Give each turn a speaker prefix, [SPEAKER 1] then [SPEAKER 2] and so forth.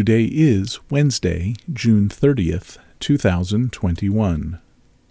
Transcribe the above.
[SPEAKER 1] Today is Wednesday, June 30th, 2021.